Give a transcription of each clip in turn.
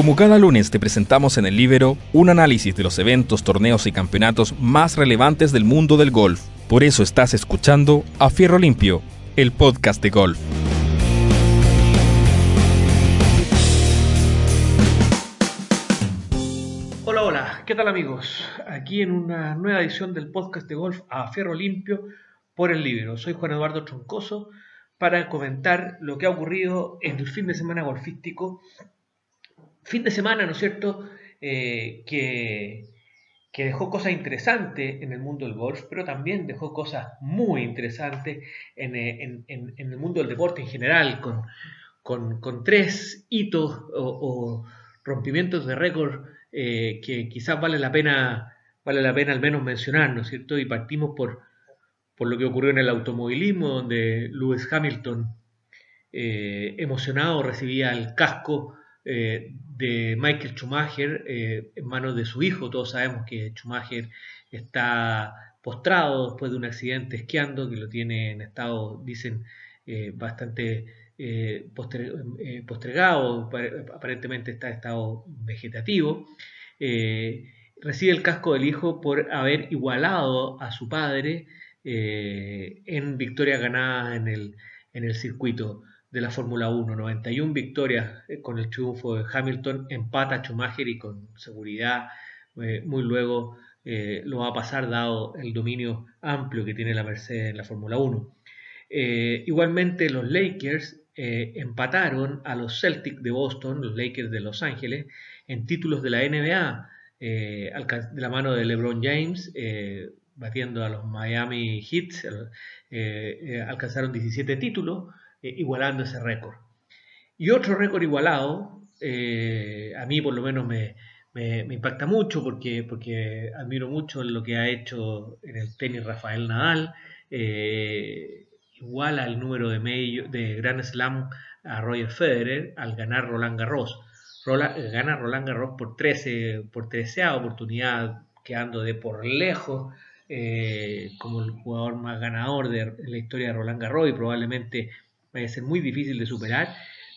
Como cada lunes te presentamos en el Libero un análisis de los eventos, torneos y campeonatos más relevantes del mundo del golf. Por eso estás escuchando A Fierro Limpio, el podcast de golf. Hola, hola, ¿qué tal amigos? Aquí en una nueva edición del podcast de golf A Fierro Limpio por el Libero. Soy Juan Eduardo Troncoso para comentar lo que ha ocurrido en el fin de semana golfístico fin de semana, ¿no es cierto?, eh, que, dejó cosas interesantes en el mundo del golf, pero también dejó cosas muy interesantes en, eh, el mundo del deporte en general, con, tres hitos o, rompimientos de récord eh, que quizás vale la pena vale la pena al menos mencionar, ¿no es cierto? Y partimos por, por lo que ocurrió en el automovilismo, donde Lewis Hamilton, emocionado, recibía el casco de Michael Schumacher eh, en manos de su hijo. Todos sabemos que Schumacher está postrado después de un accidente esquiando que lo tiene en estado, dicen, eh, bastante postergado, aparentemente está en estado vegetativo. recibe el casco del hijo por haber igualado a su padre en victorias ganadas en el, en el circuito de la Fórmula 1, 91 victorias eh, con el triunfo de Hamilton, empata Schumacher y con seguridad eh, muy luego eh, lo va a pasar dado el dominio amplio que tiene la Mercedes en la Fórmula 1. igualmente los Lakers empataron a los Celtics de Boston, los Lakers de Los Ángeles, en títulos de la NBA, de la mano de LeBron James, batiendo a los Miami Heat, alcanzaron 17 títulos. Eh, igualando ese récord. Y otro récord igualado, eh, a mí por lo menos me, impacta mucho porque, porque admiro mucho lo que ha hecho en el tenis Rafael Nadal, eh, iguala el número de, medio, de Grand Slam a Roger Federer al ganar Roland Garros. gana Roland Garros por 13, por 13 oportunidad, quedando de por lejos como el jugador más ganador de la historia de Roland Garros y probablemente va a ser muy difícil de superar,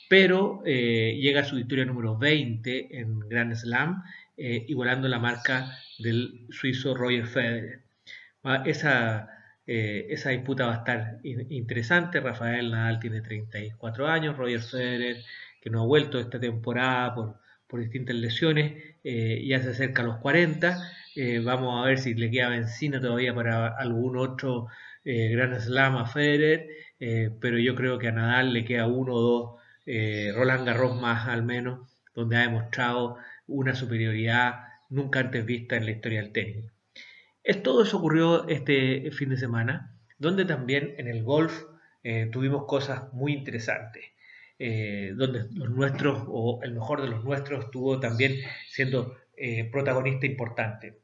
pero eh, llega a su victoria número 20 en Grand Slam, eh, igualando la marca del suizo Roger Federer. Esa, eh, esa disputa va a estar interesante. Rafael Nadal tiene 34 años, Roger Federer, que no ha vuelto esta temporada por, por distintas lesiones, ya se acerca a los 40. vamos a ver si le queda benzina todavía para algún otro Grand Slam a Federer. Eh, pero yo creo que a Nadal le queda uno o dos eh, Roland Garros más al menos, donde ha demostrado una superioridad nunca antes vista en la historia del tenis. todo eso ocurrió este fin de semana, donde también en el golf eh, tuvimos cosas muy interesantes, donde los nuestros, o el mejor de los nuestros, estuvo también siendo protagonista importante.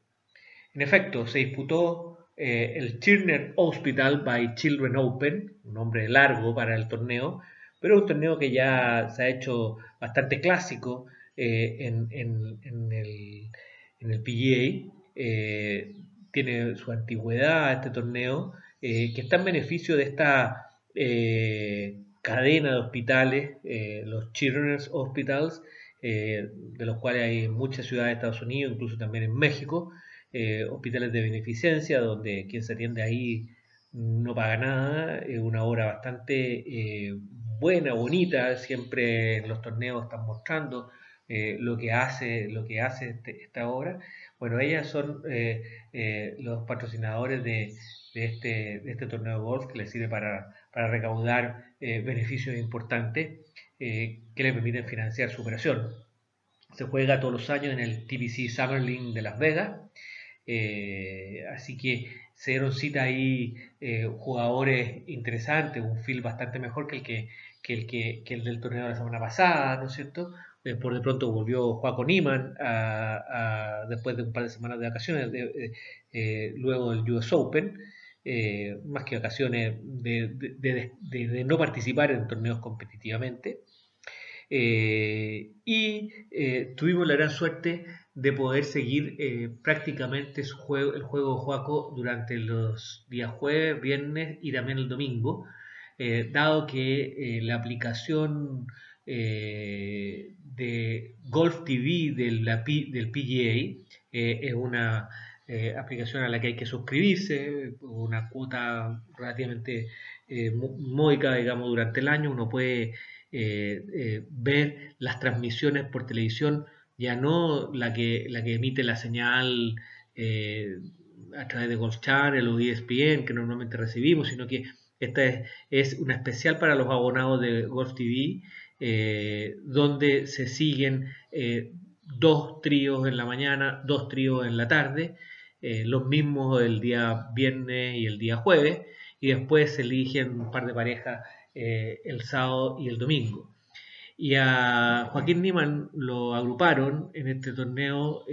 En efecto, se disputó eh, el Turner Hospital by Children Open, un nombre largo para el torneo, pero un torneo que ya se ha hecho bastante clásico eh, en, el, en, el, PGA. Eh, tiene su antigüedad este torneo, que está en beneficio de esta cadena de hospitales, los Children's Hospitals, de los cuales hay en muchas ciudades de Estados Unidos, incluso también en México, eh, hospitales de beneficencia, donde quien se atiende ahí no paga nada, es una obra bastante eh, buena, bonita, siempre en los torneos están mostrando eh, lo que hace, lo que hace este, esta obra. Bueno, ellas son los patrocinadores de, este, de este torneo de golf que les sirve para, recaudar beneficios importantes que le permiten financiar su operación. Se juega todos los años en el TBC Summer League de Las Vegas eh, así que se dieron cita ahí eh, jugadores interesantes, un feel bastante mejor que el que, el, que, el del torneo de la semana pasada, ¿no es cierto? Eh, por de pronto volvió Juaco Niman después de un par de semanas de vacaciones, luego del US Open, más que vacaciones de, no participar en torneos competitivamente. y tuvimos la gran suerte de poder seguir eh, prácticamente su juego, el juego de Juaco durante los días jueves, viernes y también el domingo, eh, dado que eh, la aplicación de Golf TV del, del PGA. es una aplicación a la que hay que suscribirse, una cuota relativamente módica, digamos, durante el año. Uno puede ver las transmisiones por televisión, ya no la que, la que emite la señal a través de Golf Channel o ESPN que normalmente recibimos, sino que esta es, una especial para los abonados de Golf TV, eh, donde se siguen eh, dos tríos en la mañana, dos tríos en la tarde, eh, los mismos el día viernes y el día jueves, y después se eligen un par de parejas el sábado y el domingo. Y a Joaquín Niman lo agruparon en este torneo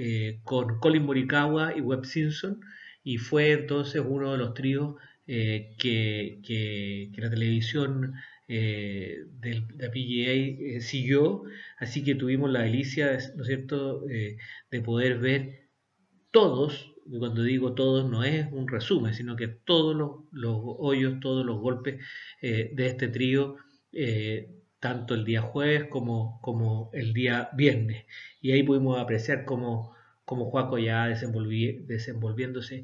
con Colin Morikawa y Webb Simpson, y fue entonces uno de los tríos eh, que, la televisión eh, de la PGA eh, siguió, así que tuvimos la delicia, ¿no es cierto?, de poder ver todos, cuando digo todos no es un resumen, sino que todos los, hoyos, todos los golpes de este trío, tanto el día jueves como, como el día viernes. Y ahí pudimos apreciar cómo Juaco ya desenvolviéndose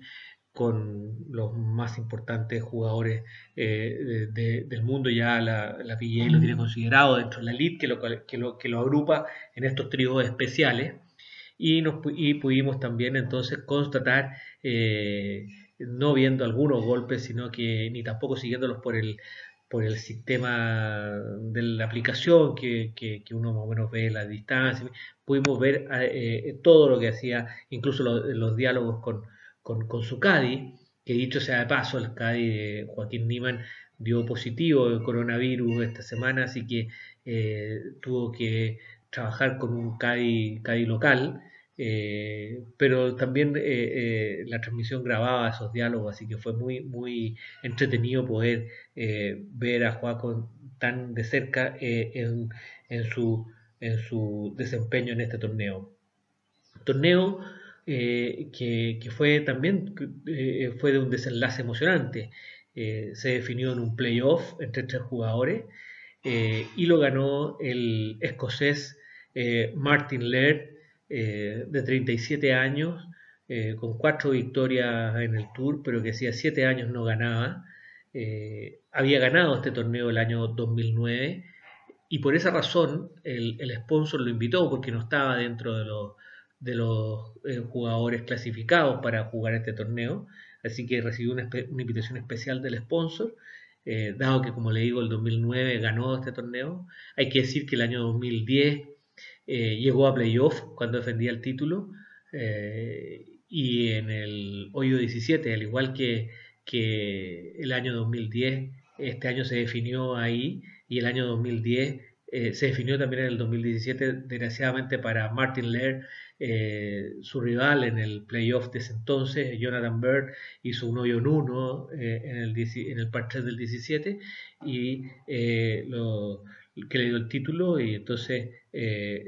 con los más importantes jugadores eh, del mundo, ya la, la PGA lo tiene considerado dentro de la elite, que lo, que lo, que lo agrupa en estos tríos especiales, y, nos, y pudimos también entonces constatar, eh, no viendo algunos golpes, sino que ni tampoco siguiéndolos por el, por el sistema de la aplicación que, que, uno más o menos ve la distancia. Pudimos ver eh, todo lo que hacía, incluso los diálogos con, con, su CADI, que dicho sea de paso, el CADI de Joaquín Niman dio positivo el coronavirus esta semana, así que eh, tuvo que trabajar con un CADI, CADI local. Eh, pero también eh, eh, la transmisión grababa esos diálogos, así que fue muy, muy entretenido poder ver a Joaco tan de cerca en, en, su, en su desempeño en este torneo. Torneo que, que, fue también fue de un desenlace emocionante. se definió en un playoff entre tres jugadores y lo ganó el escocés Martin Laird eh, de 37 años, eh, con cuatro victorias en el Tour, pero que hacía siete años no ganaba. Eh, había ganado este torneo el año 2009 y por esa razón el, sponsor lo invitó porque no estaba dentro de los, los jugadores clasificados para jugar este torneo, así que recibió una, una invitación especial del sponsor. dado que, como le digo, el 2009 ganó este torneo, hay que decir que el año 2010 eh, llegó a playoff cuando defendía el título eh, y en el hoyo 17, al igual que, que el año 2010, este año se definió ahí y el año 2010 eh, se definió también en el 2017, desgraciadamente para Martin Lair, su rival en el playoff de ese entonces, Jonathan Bird, hizo un hoyo en uno en, el, en el par 3 del 17 y lo que le dio el título y entonces eh,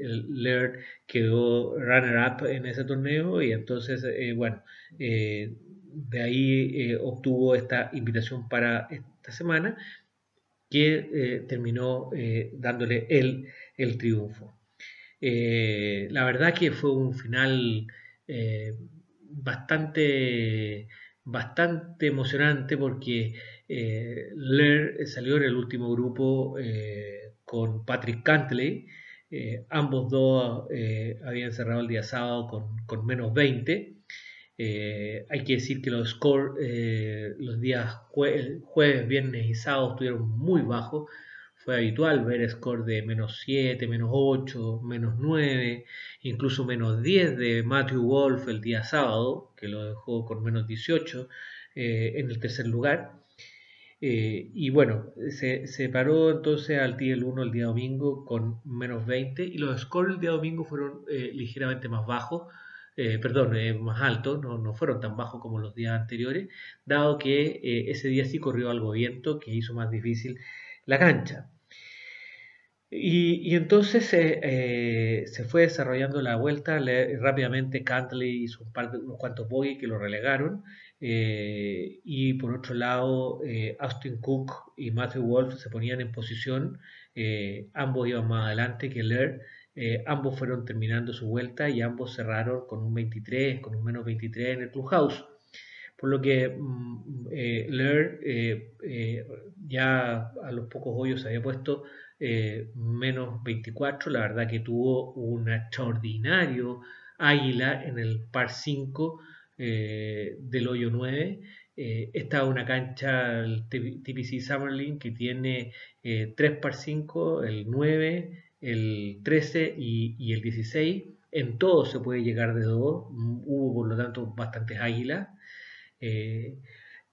quedó runner-up en ese torneo y entonces, eh, bueno, eh, de ahí obtuvo esta invitación para esta semana que terminó dándole el, el triunfo. la verdad que fue un final bastante, bastante emocionante porque Laird salió en el último grupo con Patrick Cantley. Eh, ambos dos eh, habían cerrado el día sábado con, menos 20. Eh, hay que decir que los scores los días jueves, viernes y sábado estuvieron muy bajos. Fue habitual ver score de menos 7, menos 8, menos 9, incluso menos 10 de Matthew Wolf el día sábado, que lo dejó con menos 18 en el tercer lugar. Eh, y bueno, se, paró entonces al día el 1 el día domingo con menos 20 y los scores el día domingo fueron eh, ligeramente más bajos, eh, perdón, más altos, no, no, fueron tan bajos como los días anteriores, dado que ese día sí corrió algo viento que hizo más difícil la cancha. Y, entonces se fue desarrollando la vuelta, rápidamente Cantley hizo un par de, unos cuantos bogies que lo relegaron por otro lado, Austin Cook y Matthew Wolf se ponían en posición, ambos iban más adelante que Lair, ambos fueron terminando su vuelta y ambos cerraron con un 23, con un menos 23 en el clubhouse por lo que mm, eh, Lear eh, eh, ya a los pocos hoyos había puesto menos 24, la verdad que tuvo un extraordinario águila en el par 5 del hoyo 9. Esta es una cancha, el TPC Summerlin, que tiene 3 par 5, el 9, el 13 y, y el 16. En todo se puede llegar de 2. Hubo por lo tanto bastantes águilas. Eh,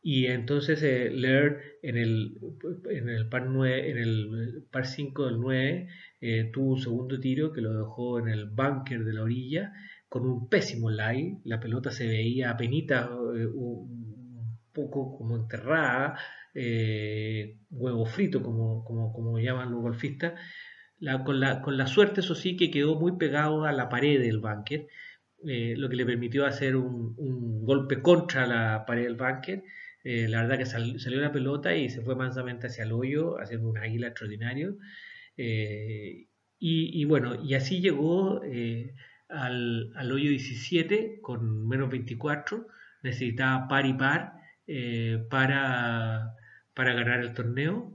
y entonces eh, Laird en el, en el par 9, en el par 5 del 9 eh, tuvo un segundo tiro que lo dejó en el bunker de la orilla con un pésimo lie. La pelota se veía apenas eh, un poco como enterrada, huevo frito como, como, como llaman los golfistas. Con, la, con la suerte, eso sí, que quedó muy pegado a la pared del bunker eh, lo que le permitió hacer un, golpe contra la pared del bunker. Eh, la verdad que salió la pelota y se fue mansamente hacia el hoyo, haciendo un águila extraordinario. Eh, y, bueno, y así llegó al, al, hoyo 17 con menos 24. Necesitaba par y par para, para ganar el torneo.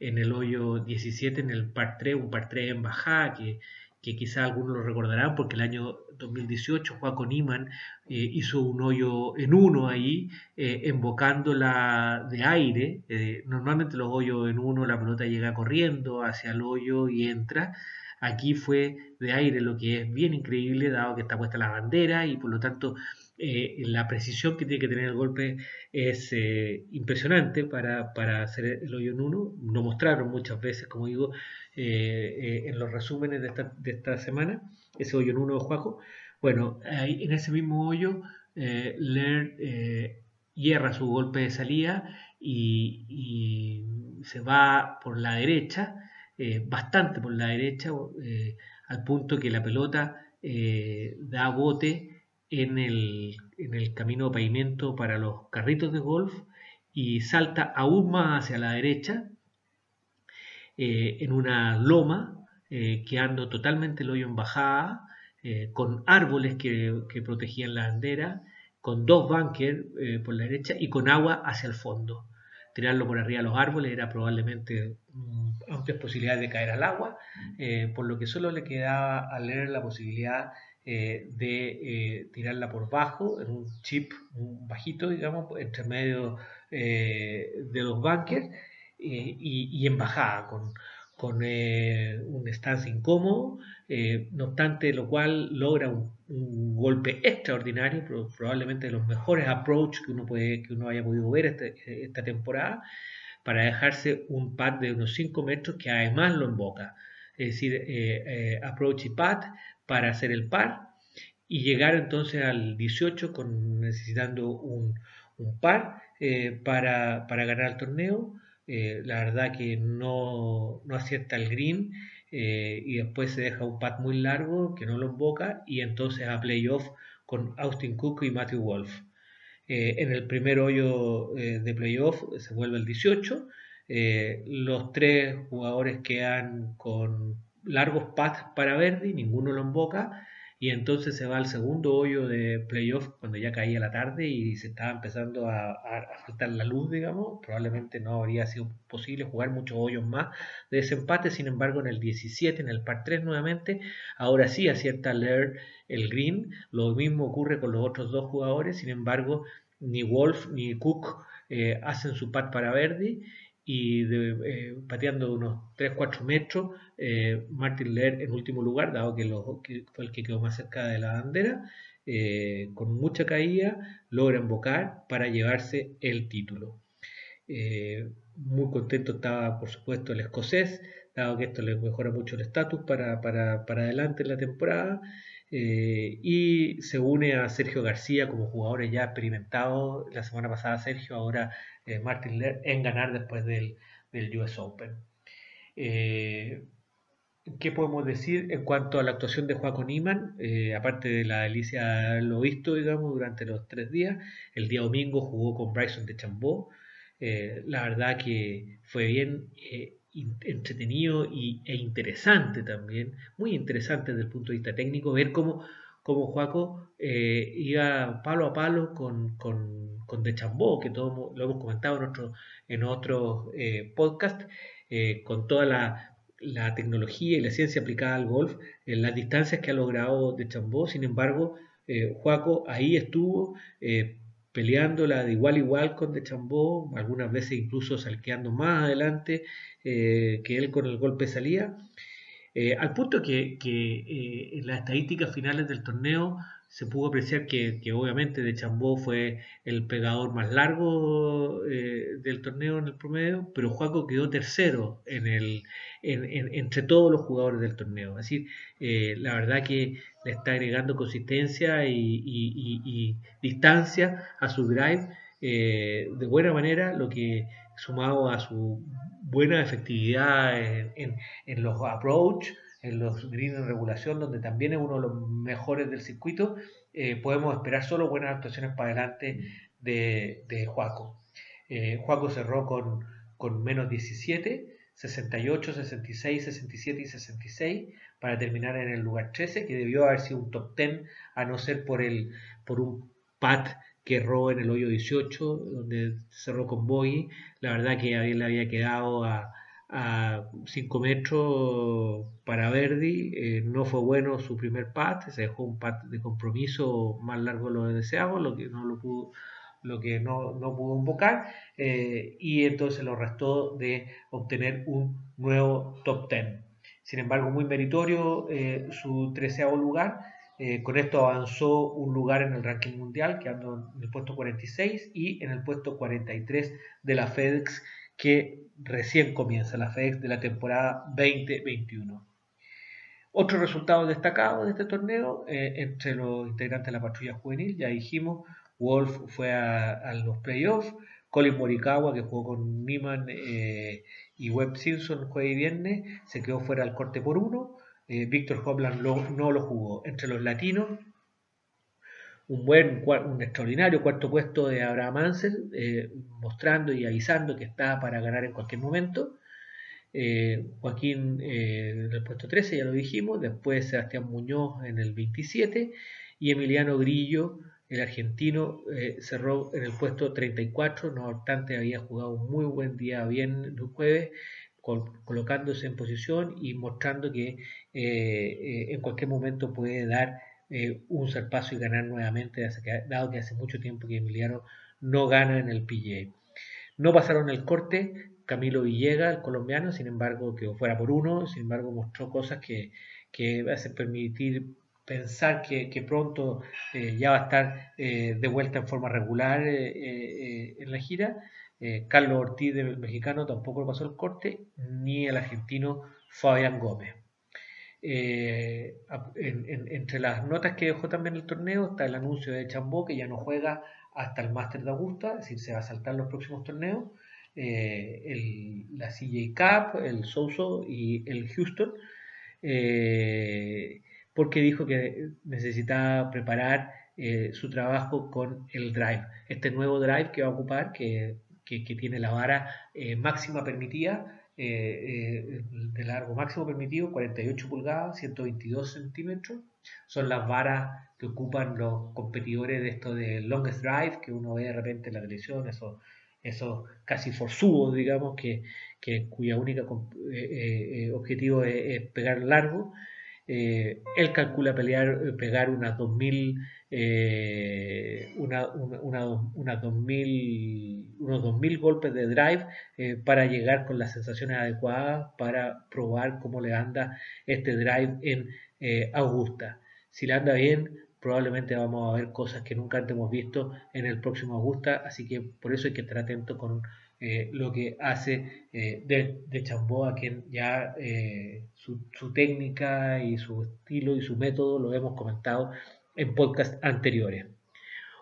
En el hoyo 17, en el par 3, un par 3 en bajada que que quizá algunos lo recordarán porque el año 2018 Juan Iman eh, hizo un hoyo en uno ahí, eh, embocándola de aire. Eh, normalmente los hoyos en uno la pelota llega corriendo hacia el hoyo y entra. Aquí fue de aire, lo que es bien increíble, dado que está puesta la bandera y por lo tanto eh, la precisión que tiene que tener el golpe es eh, impresionante para, hacer el hoyo en uno. Lo mostraron muchas veces, como digo, eh, en los resúmenes de esta, semana, ese hoyo en uno de Juaco. Bueno, ahí, en ese mismo hoyo, Lear hierra su golpe de salida y, se va por la derecha, bastante por la derecha, al punto que la pelota da bote en el, en el camino de pavimento para los carritos de golf y salta aún más hacia la derecha eh, en una loma, eh, quedando totalmente el hoyo en bajada, eh, con árboles que, protegían la bandera, con dos bunkers por la derecha y con agua hacia el fondo. Tirarlo por arriba de los árboles era probablemente mm, amplias posibilidades de caer al agua, por lo que solo le quedaba a leer la posibilidad eh, de eh, tirarla por bajo, en un chip bajito, digamos, entre medio eh, de los bunkers y, en bajada, con, con un stance incómodo, no obstante lo cual logra un, golpe extraordinario, probablemente de los mejores approach que uno, puede, que uno haya podido ver este, esta temporada, para dejarse un pad de unos 5 metros que además lo invoca. Es decir, approach y pad para hacer el par y llegar entonces al 18 con, necesitando un, par eh, para, ganar el torneo. Eh, la verdad que no, no acierta el green eh, y después se deja un pad muy largo que no lo invoca y entonces a playoff con Austin Cook y Matthew Wolf. en el primer hoyo de playoff se vuelve el 18. los tres jugadores quedan con largos pads para Verdi, ninguno lo invoca, y entonces se va al segundo hoyo de playoff cuando ya caía la tarde y se estaba empezando a, faltar la luz, digamos. Probablemente no habría sido posible jugar muchos hoyos más de ese sin embargo, en el 17, en el par 3 nuevamente, ahora sí acierta leer el green. Lo mismo ocurre con los otros dos jugadores, sin embargo, ni Wolf ni Cook eh, hacen su pat para Verdi y eh, pateando unos 3-4 metros, eh, Martin Leer en último lugar, dado que, fue el que quedó más cerca de la bandera, eh, con mucha caída, logra embocar para llevarse el título. muy contento estaba, por supuesto, el escocés, dado que esto le mejora mucho el estatus para, para, para adelante en la temporada. y se une a Sergio García como jugadores ya experimentados. La semana pasada Sergio, ahora eh, Martin Lear en ganar después del, del US Open. Eh, ¿Qué podemos decir en cuanto a la actuación de Joaquín Niman? Eh, aparte de la delicia de haberlo visto, digamos, durante los tres días, el día domingo jugó con Bryson de Chambó. La verdad que fue bien entretenido y, e interesante también, muy interesante desde el punto de vista técnico, ver cómo, cómo Joaco iba palo a palo con, con, con De Chambó, que todo lo hemos comentado en otro, en otro podcast, con toda la tecnología y la ciencia aplicada al golf, en las distancias que ha logrado de Chambó. Sin embargo, eh, Juaco ahí estuvo eh, peleándola de igual a igual con de Chambó, algunas veces incluso salqueando más adelante eh, que él con el golpe salía. Eh, al punto que, que en las estadísticas finales del torneo se pudo apreciar que, obviamente de Chambó fue el pegador más largo eh, del torneo en el promedio, pero Juaco quedó tercero en el, entre todos los jugadores del torneo. Es decir, eh, la verdad que le está agregando consistencia y, distancia a su drive eh, de buena manera, lo que sumado a su buena efectividad en, en los approach, en los green en regulación, donde también es uno de los mejores del circuito, eh, podemos esperar solo buenas actuaciones para adelante de, de Juaco. Eh, Juaco cerró con, con menos 17, 68, 66, 67 y 66 para terminar en el lugar 13, que debió haber sido un top 10 a no ser por, el, por un pat que erró en el hoyo 18, donde cerró con bogey. La verdad que le había quedado a a 5 metros para Verdi. Eh, no fue bueno su primer pat, se dejó un pat de compromiso más largo de lo deseado, lo que no lo pudo lo que no, no pudo invocar eh, y entonces lo restó de obtener un nuevo top 10. Sin embargo, muy meritorio eh, su treceavo lugar. con esto avanzó un lugar en el ranking mundial, quedando en el puesto 46 y en el puesto 43 de la FedEx, que recién comienza la FedEx de la temporada 2021. Otros resultados destacados de este torneo, eh, entre los integrantes de la patrulla juvenil, ya dijimos, Wolf fue a, los playoffs, Colin Morikawa, que jugó con Niman eh, y Webb Simpson jueves y viernes, se quedó fuera del corte por uno, eh, Víctor Hopland no lo jugó. Entre los latinos, un buen, un extraordinario cuarto puesto de Abraham Ansel, eh, mostrando y avisando que está para ganar en cualquier momento. Eh, Joaquín eh, en el puesto 13, ya lo dijimos, después Sebastián Muñoz en el 27 y Emiliano Grillo, el argentino, cerró en el puesto 34, no obstante había jugado un muy buen día bien el jueves, colocándose en posición y mostrando que en cualquier momento puede dar eh, un zarpazo y ganar nuevamente, dado que hace mucho tiempo que Emiliano no gana en el PGA. No pasaron el corte, Camilo Villegas, el colombiano, sin embargo, quedó fuera por uno, sin embargo, mostró cosas que, que hacen permitir pensar que, pronto eh, ya va a estar eh, de vuelta en forma regular en la gira. Carlos Ortiz, del mexicano, tampoco pasó el corte, ni el argentino Fabián Gómez. Eh, entre las notas que dejó también el torneo está el anuncio de Chambó que ya no juega hasta el Master de Augusta, es decir, se va a saltar los próximos torneos, eh, la CJ Cup, el Souso y el Houston, eh, porque dijo que necesitaba preparar su trabajo con el drive, este nuevo drive que va a ocupar, que, que tiene la vara máxima permitida eh, eh, de largo máximo permitido, 48 pulgadas, 122 centímetros. Son las varas que ocupan los competidores de esto de longest drive, que uno ve de repente en la televisión, esos, esos casi forzudos, digamos, que, que cuya única eh, objetivo es, pegar largo. él calcula pelear, pegar unas 2000 eh, una, una, una 2000, unos 2000 golpes de drive eh, para llegar con las sensaciones adecuadas para probar cómo le anda este drive en eh, Augusta. Si le anda bien, probablemente vamos a ver cosas que nunca antes hemos visto en el próximo Augusta, así que por eso hay que estar atento con lo que hace de, de Chambó, a quien ya su, su técnica y su estilo y su método lo hemos comentado en podcast anteriores.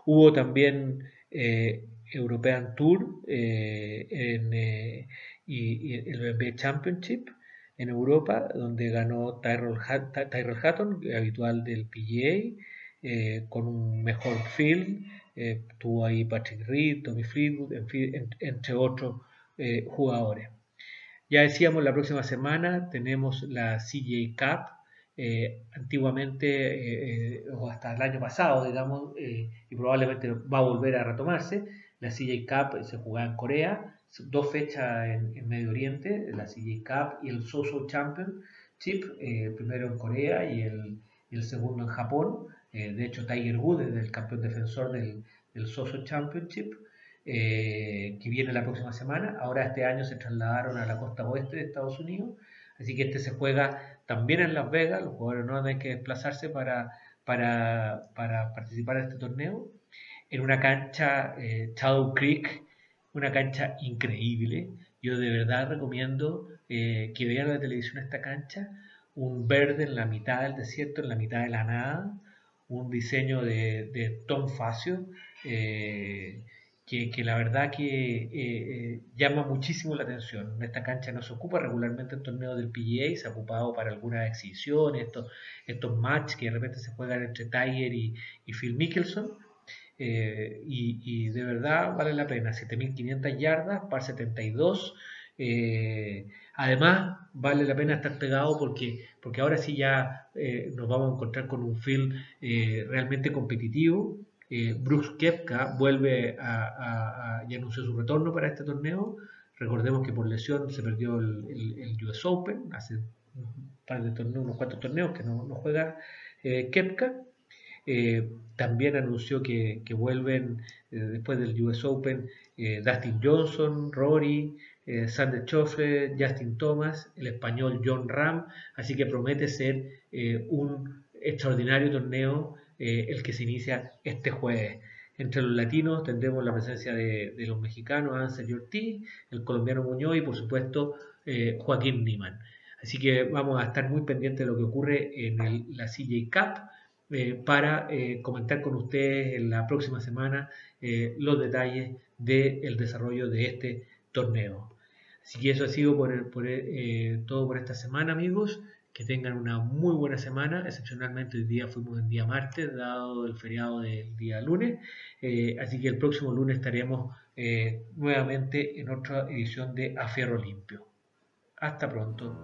Hubo también eh, European Tour eh, eh, y, el BB Championship. en Europa, donde ganó Tyrell, Hatton, habitual del PGA, eh, con un mejor field. Tuvo ahí Patrick Reed, Tommy Fleetwood, entre otros jugadores. Ya decíamos, la próxima semana tenemos la CJ Cup, antiguamente o hasta el año pasado, digamos, y probablemente va a volver a retomarse. La CJ Cup se jugaba en Corea, dos fechas en, Medio Oriente, la CJ Cup y el Soso Championship, eh, primero en Corea y el, segundo en Japón. Eh, de hecho, Tiger Woods es el campeón defensor del, del Soso Championship, eh, que viene la próxima semana. Ahora este año se trasladaron a la costa oeste de Estados Unidos, así que este se juega también en Las Vegas. Los jugadores no tienen que desplazarse para, para, para participar en este torneo. En una cancha, Shadow Creek, una cancha increíble. Yo de verdad recomiendo eh, que vean la televisión esta cancha, un verde en la mitad del desierto, en la mitad de la nada, un diseño de, Tom Facio, eh, que, la verdad que eh, llama muchísimo la atención. Esta cancha no se ocupa regularmente en torneos del PGA, se ha ocupado para algunas exhibiciones, estos, estos matches que de repente se juegan entre Tiger y, y Phil Mickelson, eh, y, de verdad vale la pena. 7500 yardas para 72. Eh, además, vale la pena estar pegado porque, porque ahora sí ya eh, nos vamos a encontrar con un field realmente competitivo. Brooks Kepka vuelve a, a, y anunció su retorno para este torneo. Recordemos que por lesión se perdió el, el, US Open hace un par de torneos, unos cuantos torneos que no, no juega Kepka. Eh, también anunció que, vuelven eh, después del US Open eh, Dustin Johnson, Rory, Sander Schoffer, Justin Thomas, el español John Ram, así que promete ser un extraordinario torneo el que se inicia este jueves. Entre los latinos tendremos la presencia de, los mexicanos Ansel Ortiz, el colombiano Muñoz y por supuesto Joaquín Niman. Así que vamos a estar muy pendientes de lo que ocurre en la CJ Cup eh, para eh, comentar con ustedes en la próxima semana eh, los detalles del desarrollo de este torneo. Así que eso ha sido por, todo por esta semana, amigos. Que tengan una muy buena semana. Excepcionalmente hoy día fuimos en día martes, dado el feriado del día lunes. así que el próximo lunes estaremos nuevamente en otra edición de A Limpio. Hasta pronto.